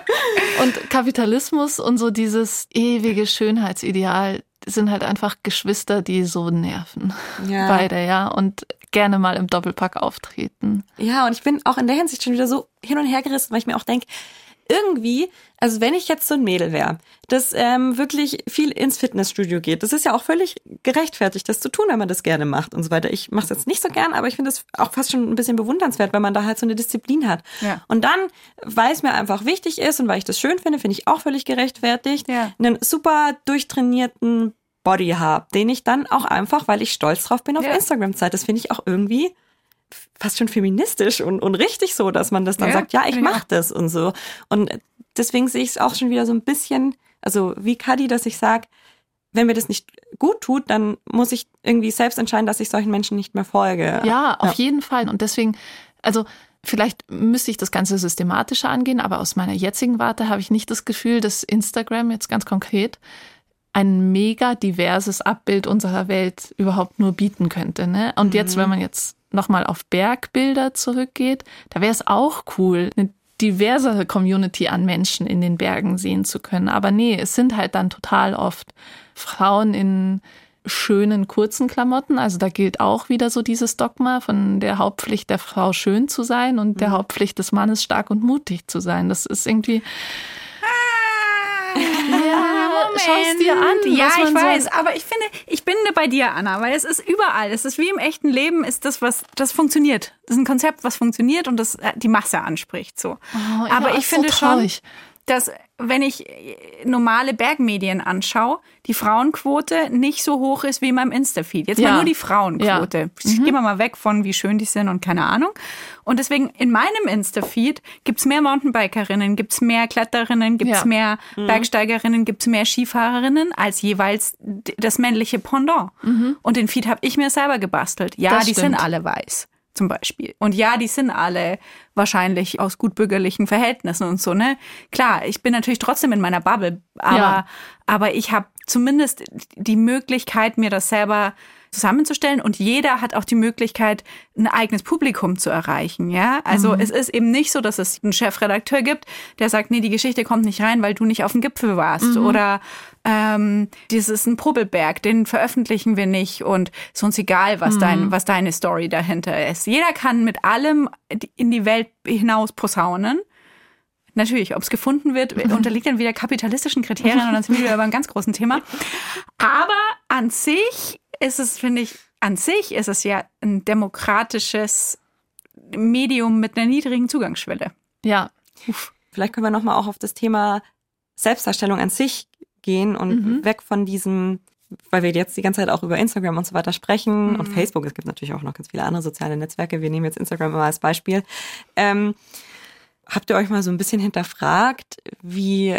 Und Kapitalismus und so dieses ewige Schönheitsideal sind halt einfach Geschwister, die so nerven. Ja. Beide, ja. Und gerne mal im Doppelpack auftreten. Ja, und ich bin auch in der Hinsicht schon wieder so hin und her gerissen, weil ich mir auch denke, irgendwie, also wenn ich jetzt so ein Mädel wäre, das ähm, wirklich viel ins Fitnessstudio geht, das ist ja auch völlig gerechtfertigt, das zu tun, wenn man das gerne macht und so weiter. Ich mache es jetzt nicht so gern, aber ich finde es auch fast schon ein bisschen bewundernswert, weil man da halt so eine Disziplin hat. Ja. Und dann, weil es mir einfach wichtig ist und weil ich das schön finde, finde ich auch völlig gerechtfertigt, Ja. einen super durchtrainierten Body habe, den ich dann auch einfach, weil ich stolz drauf bin, auf Ja. Instagram zeige. Das finde ich auch irgendwie fast schon feministisch und, und richtig so, dass man das dann Ja, sagt, ja, ich finde ich mach das und so. Und deswegen sehe ich es auch schon wieder so ein bisschen, also wie Kadi, dass ich sage, wenn mir das nicht gut tut, dann muss ich irgendwie selbst entscheiden, dass ich solchen Menschen nicht mehr folge. Ja, auf jeden Fall. Und deswegen, also vielleicht müsste ich das Ganze systematischer angehen, aber aus meiner jetzigen Warte habe ich nicht das Gefühl, dass Instagram jetzt ganz konkret ein mega diverses Abbild unserer Welt überhaupt nur bieten könnte. Ne? Und jetzt, wenn man jetzt nochmal auf Bergbilder zurückgeht, da wäre es auch cool, eine diversere Community an Menschen in den Bergen sehen zu können. Aber nee, es sind halt dann total oft Frauen in schönen kurzen Klamotten. Also da gilt auch wieder so dieses Dogma von der Hauptpflicht der Frau schön zu sein und der Hauptpflicht des Mannes stark und mutig zu sein. Das ist irgendwie. Ja, schau es dir an. Ja, was man ich so- weiß, aber ich finde, ich bin bei dir, Anna, weil es ist überall. Es ist wie im echten Leben, ist das, was das funktioniert. Das ist ein Konzept, was funktioniert und das äh, die Masse anspricht. So. Oh, ja, aber ich ist so finde schon. Dass wenn ich äh, normale Bergmedien anschaue, die Frauenquote nicht so hoch ist wie in meinem Insta-Feed. Jetzt Ja. mal nur die Frauenquote. Ja. Mhm. Gehen wir mal weg von, wie schön die sind und keine Ahnung. Und deswegen in meinem Insta-Feed gibt's mehr Mountainbikerinnen, gibt's mehr Kletterinnen, gibt's Ja. mehr Bergsteigerinnen, gibt's mehr Skifahrerinnen als jeweils das männliche Pendant. Und den Feed habe ich mir selber gebastelt. Ja, Mhm. Das die stimmt. sind alle weiß zum Beispiel. Und ja, die sind alle wahrscheinlich aus gutbürgerlichen Verhältnissen und so, ne? Klar, ich bin natürlich trotzdem in meiner Bubble, aber, Ja. aber ich habe zumindest die Möglichkeit, mir das selber zusammenzustellen und jeder hat auch die Möglichkeit, ein eigenes Publikum zu erreichen, ja? Also es ist eben nicht so, dass es einen Chefredakteur gibt, der sagt, nee, die Geschichte kommt nicht rein, weil du nicht auf dem Gipfel warst oder ähm, das ist ein Probelberg, den veröffentlichen wir nicht und ist uns egal, was dein, was deine Story dahinter ist. Jeder kann mit allem in die Welt hinaus posaunen. Natürlich, ob es gefunden wird, unterliegt dann wieder kapitalistischen Kriterien und dann sind wir wieder beim ganz großen Thema. Aber an sich ist es, finde ich, an sich ist es ja ein demokratisches Medium mit einer niedrigen Zugangsschwelle. Ja, Vielleicht können wir nochmal auch auf das Thema Selbstdarstellung an sich gehen und weg von diesem, weil wir jetzt die ganze Zeit auch über Instagram und so weiter sprechen und Facebook. Es gibt natürlich auch noch ganz viele andere soziale Netzwerke. Wir nehmen jetzt Instagram immer als Beispiel. Ähm, habt ihr euch mal so ein bisschen hinterfragt, wie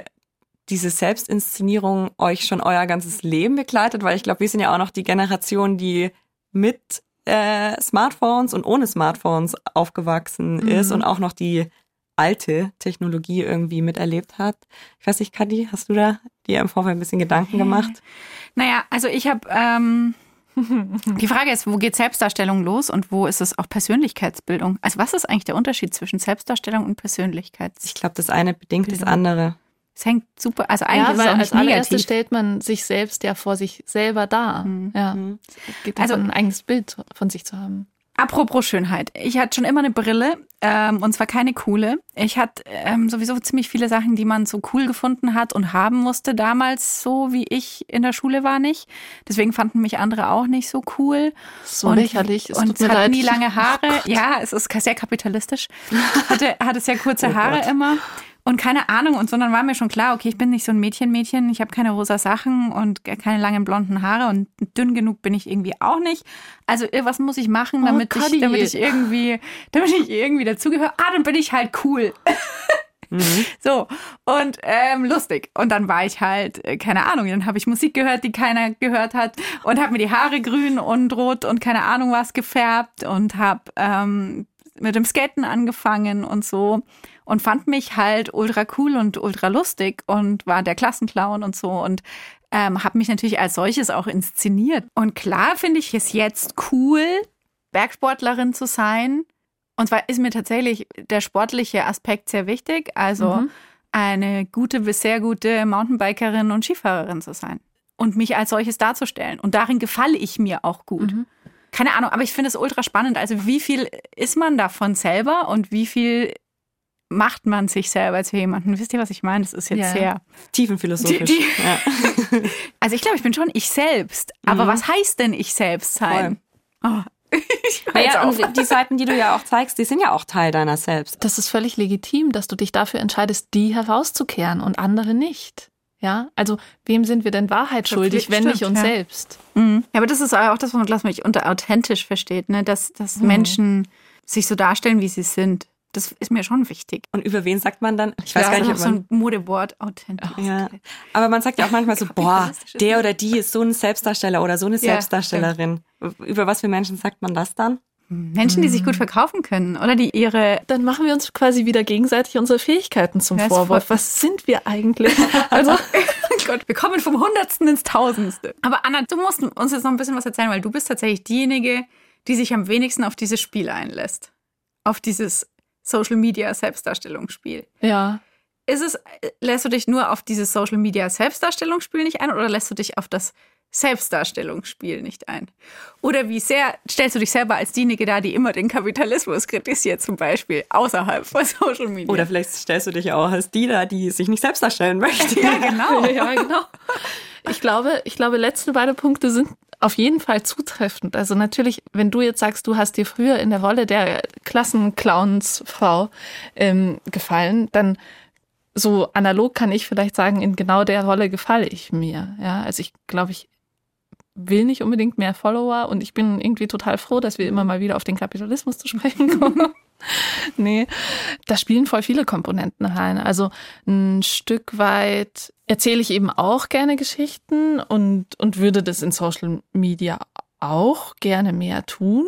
diese Selbstinszenierung euch schon euer ganzes Leben begleitet? Weil ich glaube, wir sind ja auch noch die Generation, die mit äh, Smartphones und ohne Smartphones aufgewachsen ist und auch noch die alte Technologie irgendwie miterlebt hat. Ich weiß nicht, Kadi, hast du da dir im Vorfeld ein bisschen Gedanken gemacht? Naja, also ich habe ähm, die Frage ist, wo geht Selbstdarstellung los und wo ist es auch Persönlichkeitsbildung? Also was ist eigentlich der Unterschied zwischen Selbstdarstellung und Persönlichkeit? Ich glaube, das eine bedingt das Bildung. andere. Es hängt super, also eigentlich ja ist es auch als nicht allererstes negativ. stellt man sich selbst ja vor sich selber dar. Ja, es geht Also- also ein eigenes Bild von sich zu haben. Apropos Schönheit. Ich hatte schon immer eine Brille ähm, und zwar keine coole. Ich hatte ähm, sowieso ziemlich viele Sachen, die man so cool gefunden hat und haben musste damals, so wie ich in der Schule war nicht. Deswegen fanden mich andere auch nicht so cool. So und, lächerlich. Es und tut hat nie lange Haare. ja, es ist sehr kapitalistisch. Hatte, hatte sehr kurze Oh Haare Gott. immer. Und keine Ahnung, und sondern war mir schon klar, okay, ich bin nicht so ein Mädchen-Mädchen, ich habe keine rosa Sachen und keine langen blonden Haare und dünn genug bin ich irgendwie auch nicht. Also was muss ich machen, Oh, damit, ich, Kadi. damit ich irgendwie, damit ich irgendwie dazugehöre? Ah, dann bin ich halt cool. So, und ähm, lustig. Und dann war ich halt, äh, keine Ahnung, dann habe ich Musik gehört, die keiner gehört hat und habe mir die Haare grün und rot und keine Ahnung was gefärbt und habe ähm, mit dem Skaten angefangen und so und fand mich halt ultra cool und ultra lustig und war der Klassenclown und so und ähm, habe mich natürlich als solches auch inszeniert. Und klar finde ich es jetzt cool, Bergsportlerin zu sein. Und zwar ist mir tatsächlich der sportliche Aspekt sehr wichtig. Also Mhm. eine gute bis sehr gute Mountainbikerin und Skifahrerin zu sein. Und mich als solches darzustellen. Und darin gefalle ich mir auch gut. Mhm. Keine Ahnung, aber ich finde es ultra spannend. Also wie viel ist man davon selber und wie viel macht man sich selber zu jemandem? Wisst ihr, was ich meine? Das ist jetzt Ja. sehr... Tiefenphilosophisch. Die- die- Ja. Also ich glaube, ich bin schon ich selbst. Aber Mhm. was heißt denn ich selbst sein? Oh, ich Naja, und die Seiten, die du ja auch zeigst, die sind ja auch Teil deiner selbst. Das ist völlig legitim, dass du dich dafür entscheidest, die herauszukehren und andere nicht. Ja, also wem sind wir denn Wahrheit schuldig, wenn nicht uns ja. selbst? Mhm. Ja, aber das ist auch das, was man, glaube ich, unter authentisch versteht, ne? dass, dass Menschen sich so darstellen, wie sie sind. Das ist mir schon wichtig. Und über wen sagt man dann? Ich weiß ja, gar nicht, noch ob so ein Modewort, authentisch. ja. Aber man sagt ja auch manchmal so, boah, der oder die ist so ein Selbstdarsteller oder so eine Ja, Selbstdarstellerin. Über was für Menschen sagt man das dann? Menschen, die sich gut verkaufen können oder die ihre Dann machen wir uns quasi wieder gegenseitig unsere Fähigkeiten zum Ja, Vorwurf. Was sind wir eigentlich? Also, Oh Gott, wir kommen vom Hundertsten ins Tausendste. Aber Anna, du musst uns jetzt noch ein bisschen was erzählen, weil du bist tatsächlich diejenige, die sich am wenigsten auf dieses Spiel einlässt. Auf dieses Social Media Selbstdarstellungsspiel. ja. Ist es, lässt du dich nur auf dieses Social Media Selbstdarstellungsspiel nicht ein oder lässt du dich auf das Selbstdarstellungsspiel nicht ein? Oder wie sehr stellst du dich selber als diejenige da, die immer den Kapitalismus kritisiert, zum Beispiel, außerhalb von Social Media? Oder vielleicht stellst du dich auch als die da, die sich nicht selbst darstellen möchte. ja, genau. Ja, genau. Ich glaube, ich glaube, letzte beide Punkte sind auf jeden Fall zutreffend. Also natürlich, wenn du jetzt sagst, du hast dir früher in der Rolle der Klassenclownsfrau ähm, gefallen, dann so analog kann ich vielleicht sagen, in genau der Rolle gefalle ich mir. Ja, also ich glaube, ich will nicht unbedingt mehr Follower und ich bin irgendwie total froh, dass wir immer mal wieder auf den Kapitalismus zu sprechen kommen. nee, da spielen voll viele Komponenten rein. Also ein Stück weit erzähle ich eben auch gerne Geschichten und, und würde das in Social Media auch gerne mehr tun.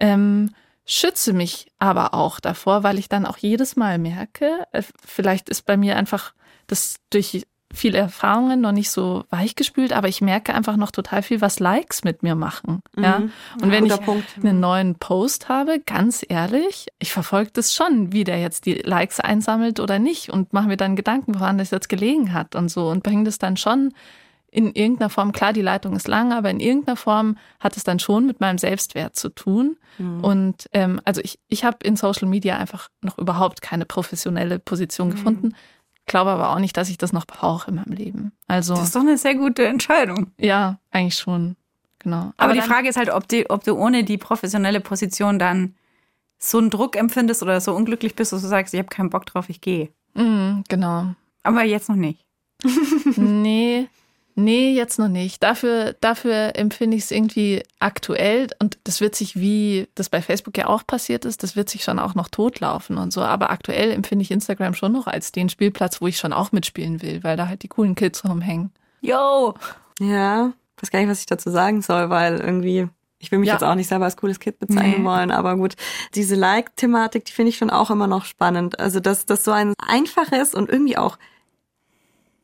Ähm, schütze mich aber auch davor, weil ich dann auch jedes Mal merke, äh, vielleicht ist bei mir einfach das durch viele Erfahrungen noch nicht so weichgespült, aber ich merke einfach noch total viel, was Likes mit mir machen. Ja. Mhm. Und wenn ich Punkt. einen neuen Post habe, ganz ehrlich, ich verfolge das schon, wie der jetzt die Likes einsammelt oder nicht und mache mir dann Gedanken, woran das jetzt gelegen hat und so und bringe das dann schon in irgendeiner Form, klar, die Leitung ist lang, aber in irgendeiner Form hat es dann schon mit meinem Selbstwert zu tun. Mhm. Und ähm, also ich, ich habe in Social Media einfach noch überhaupt keine professionelle Position gefunden. Glaube aber auch nicht, dass ich das noch brauche in meinem Leben. Also Das ist doch eine sehr gute Entscheidung. ja, eigentlich schon. Genau. Aber, die dann- Frage ist halt, ob, die, ob du ohne die professionelle Position dann so einen Druck empfindest oder so unglücklich bist, dass du sagst, ich habe keinen Bock drauf, ich gehe. Mm, genau. Aber jetzt noch nicht. Nee, nee, jetzt noch nicht. Dafür, dafür empfinde ich es irgendwie aktuell und das wird sich, wie das bei Facebook ja auch passiert ist, das wird sich schon auch noch totlaufen und so. Aber aktuell empfinde ich Instagram schon noch als den Spielplatz, wo ich schon auch mitspielen will, weil da halt die coolen Kids rumhängen. Yo! Ja, weiß gar nicht, was ich dazu sagen soll, weil irgendwie, ich will mich Ja. jetzt auch nicht selber als cooles Kind bezeichnen Nee. wollen, aber gut, diese Like-Thematik, die finde ich schon auch immer noch spannend. Also, dass das so ein einfaches und irgendwie auch,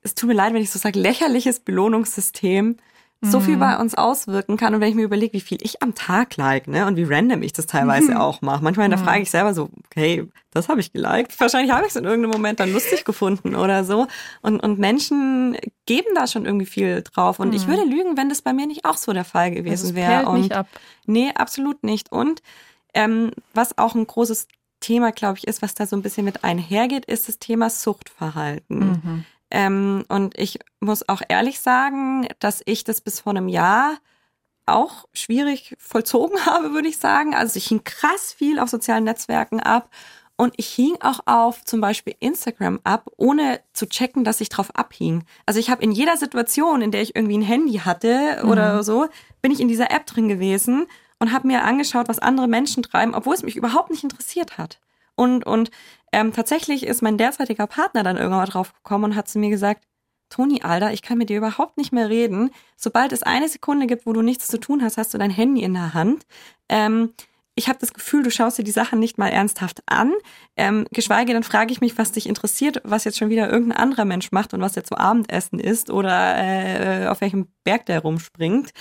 es tut mir leid, wenn ich so sage, lächerliches Belohnungssystem so viel bei uns auswirken kann. Und wenn ich mir überlege, wie viel ich am Tag like, ne, und wie random ich das teilweise auch mache. Manchmal da frage ich selber so, okay, das habe ich geliked. Wahrscheinlich habe ich es in irgendeinem Moment dann lustig gefunden oder so. Und, und Menschen geben da schon irgendwie viel drauf. Und ich würde lügen, wenn das bei mir nicht auch so der Fall Also gewesen es wäre. Und nicht ab. Nee, absolut nicht. Und ähm, was auch ein großes Thema, glaube ich, ist, was da so ein bisschen mit einhergeht, ist das Thema Suchtverhalten. Mhm. Ähm, und ich muss auch ehrlich sagen, dass ich das bis vor einem Jahr auch schwierig vollzogen habe, würde ich sagen. Also ich hing krass viel auf sozialen Netzwerken ab und ich hing auch auf zum Beispiel Instagram ab, ohne zu checken, dass ich drauf abhing. Also ich habe in jeder Situation, in der ich irgendwie ein Handy hatte oder so, bin ich in dieser App drin gewesen und habe mir angeschaut, was andere Menschen treiben, obwohl es mich überhaupt nicht interessiert hat. Und, und ähm, tatsächlich ist mein derzeitiger Partner dann irgendwann mal drauf gekommen und hat zu mir gesagt, Toni, Alter, ich kann mit dir überhaupt nicht mehr reden. Sobald es eine Sekunde gibt, wo du nichts zu tun hast, hast du dein Handy in der Hand. Ähm, ich habe das Gefühl, du schaust dir die Sachen nicht mal ernsthaft an. Ähm, geschweige dann frage ich mich, was dich interessiert, was jetzt schon wieder irgendein anderer Mensch macht und was jetzt so Abendessen ist oder äh, auf welchem Berg der rumspringt.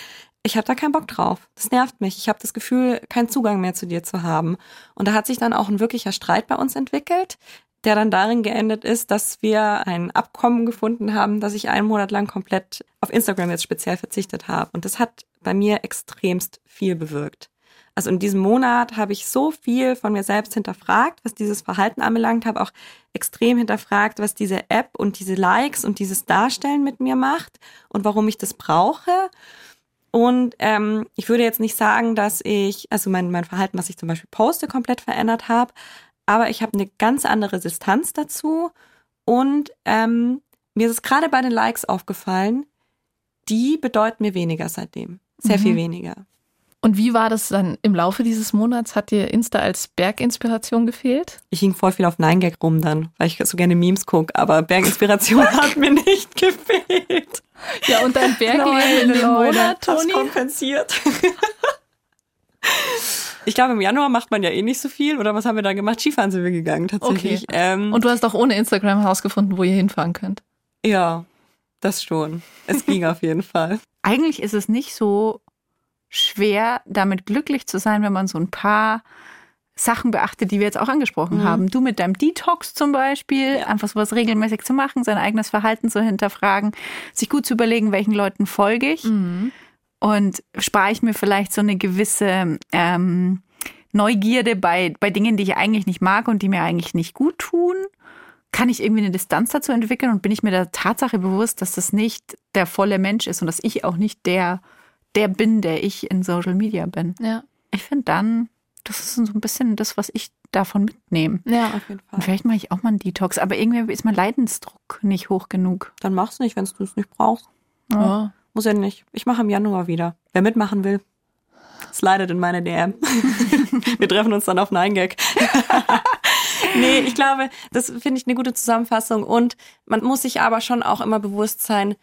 Ich habe da keinen Bock drauf. Das nervt mich. Ich habe das Gefühl, keinen Zugang mehr zu dir zu haben. Und da hat sich dann auch ein wirklicher Streit bei uns entwickelt, der dann darin geendet ist, dass wir ein Abkommen gefunden haben, dass ich einen Monat lang komplett auf Instagram jetzt speziell verzichtet habe. Und das hat bei mir extremst viel bewirkt. Also in diesem Monat habe ich so viel von mir selbst hinterfragt, was dieses Verhalten anbelangt, habe auch extrem hinterfragt, was diese App und diese Likes und dieses Darstellen mit mir macht und warum ich das brauche. Und ähm, ich würde jetzt nicht sagen, dass ich, also mein, mein Verhalten, was ich zum Beispiel poste, komplett verändert habe, aber ich habe eine ganz andere Distanz dazu. Und ähm, mir ist es gerade bei den Likes aufgefallen, die bedeuten mir weniger seitdem. Sehr viel weniger. Und wie war das dann im Laufe dieses Monats? Hat dir Insta als Berginspiration gefehlt? Ich hing voll viel auf 9gag rum dann, weil ich so gerne Memes gucke, aber Berginspiration hat mir nicht gefehlt. Ja, und dein Bergleben in dem Monat, Toni? kompensiert. Ich glaube, im Januar macht man ja eh nicht so viel. Oder was haben wir da gemacht? Skifahren sind wir gegangen tatsächlich. Okay. Ähm, und du hast auch ohne Instagram herausgefunden, wo ihr hinfahren könnt. Ja, das schon. Es ging auf jeden Fall. Eigentlich ist es nicht so schwer, damit glücklich zu sein, wenn man so ein paar Sachen beachtet, die wir jetzt auch angesprochen mhm. haben. Du mit deinem Detox zum Beispiel, ja. einfach sowas regelmäßig zu machen, sein eigenes Verhalten zu hinterfragen, sich gut zu überlegen, welchen Leuten folge ich mhm. und spare ich mir vielleicht so eine gewisse ähm, Neugierde bei, bei Dingen, die ich eigentlich nicht mag und die mir eigentlich nicht gut tun. Kann ich irgendwie eine Distanz dazu entwickeln und bin ich mir der Tatsache bewusst, dass das nicht der volle Mensch ist und dass ich auch nicht der der bin, der ich in Social Media bin. Ja. Ich finde dann, das ist so ein bisschen das, was ich davon mitnehme. Ja, auf jeden Fall. Und vielleicht mache ich auch mal einen Detox, aber irgendwie ist mein Leidensdruck nicht hoch genug. Dann mach's nicht, wenn du es nicht brauchst. Ja. ja. Muss ja nicht. Ich mache im Januar wieder. Wer mitmachen will, slidet in meine DM. Wir treffen uns dann auf 9gag. nee, ich glaube, das finde ich eine gute Zusammenfassung. Und man muss sich aber schon auch immer bewusst sein,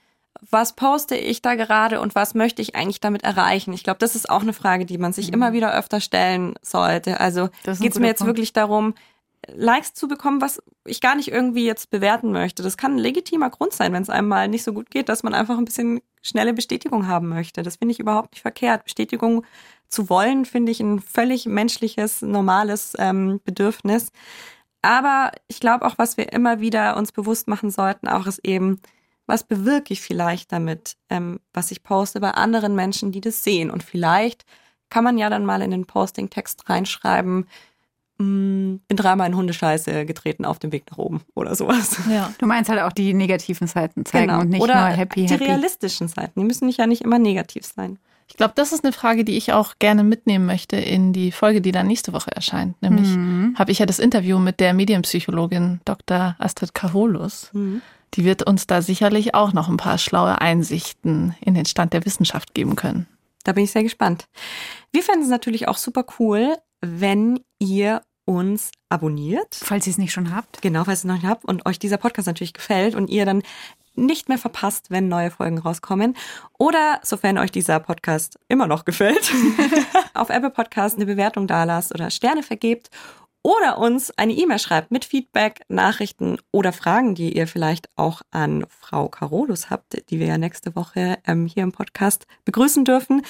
was poste ich da gerade und was möchte ich eigentlich damit erreichen? Ich glaube, das ist auch eine Frage, die man sich mhm. immer wieder öfter stellen sollte. Also geht es mir jetzt Punkt. wirklich darum, Likes zu bekommen, was ich gar nicht irgendwie jetzt bewerten möchte. Das kann ein legitimer Grund sein, wenn es einem mal nicht so gut geht, dass man einfach ein bisschen schnelle Bestätigung haben möchte. Das finde ich überhaupt nicht verkehrt. Bestätigung zu wollen, finde ich ein völlig menschliches, normales ähm, Bedürfnis. Aber ich glaube auch, was wir immer wieder uns bewusst machen sollten, auch ist eben, was bewirke ich vielleicht damit, ähm, was ich poste bei anderen Menschen, die das sehen. Und vielleicht kann man ja dann mal in den Posting-Text reinschreiben, mm, bin dreimal in Hundescheiße getreten auf dem Weg nach oben oder sowas. Ja. Du meinst halt auch die negativen Seiten zeigen genau. und nicht oder nur happy, die happy. realistischen Seiten. Die müssen nicht ja nicht immer negativ sein. Ich glaube, das ist eine Frage, die ich auch gerne mitnehmen möchte in die Folge, die dann nächste Woche erscheint. Nämlich mhm. habe ich ja das Interview mit der Medienpsychologin Dr. Astrid Karolus. Mhm die wird uns da sicherlich auch noch ein paar schlaue Einsichten in den Stand der Wissenschaft geben können. Da bin ich sehr gespannt. Wir fänden es natürlich auch super cool, wenn ihr uns abonniert. Falls ihr es nicht schon habt. Genau, falls ihr es noch nicht habt und euch dieser Podcast natürlich gefällt und ihr dann nicht mehr verpasst, wenn neue Folgen rauskommen. Oder sofern euch dieser Podcast immer noch gefällt, auf Apple Podcast eine Bewertung da lasst oder Sterne vergebt oder uns eine E-Mail schreibt mit Feedback, Nachrichten oder Fragen, die ihr vielleicht auch an Frau Carolus habt, die wir ja nächste Woche ähm, hier im Podcast begrüßen dürfen.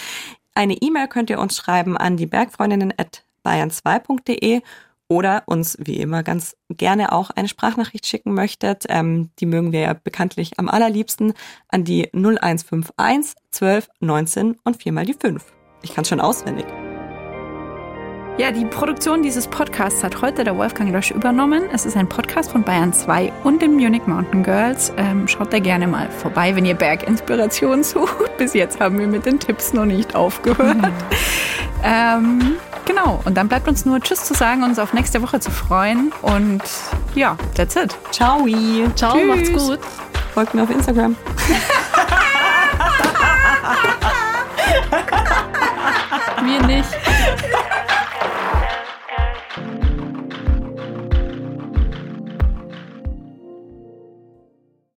Eine E-Mail könnt ihr uns schreiben an die Bergfreundinnen at bayern2.de oder uns wie immer ganz gerne auch eine Sprachnachricht schicken möchtet. Ähm, die mögen wir ja bekanntlich am allerliebsten an die 0151 12 19 und viermal die 5. Ich kann es schon auswendig. Ja, die Produktion dieses Podcasts hat heute der Wolfgang Lösch übernommen. Es ist ein Podcast von Bayern 2 und den Munich Mountain Girls. Ähm, schaut da gerne mal vorbei, wenn ihr Berginspiration sucht. Bis jetzt haben wir mit den Tipps noch nicht aufgehört. Mhm. Ähm, genau, und dann bleibt uns nur Tschüss zu sagen, uns auf nächste Woche zu freuen. Und ja, that's it. Ciao. Ciao, Tschüss. macht's gut. Folgt mir auf Instagram. Mir nicht.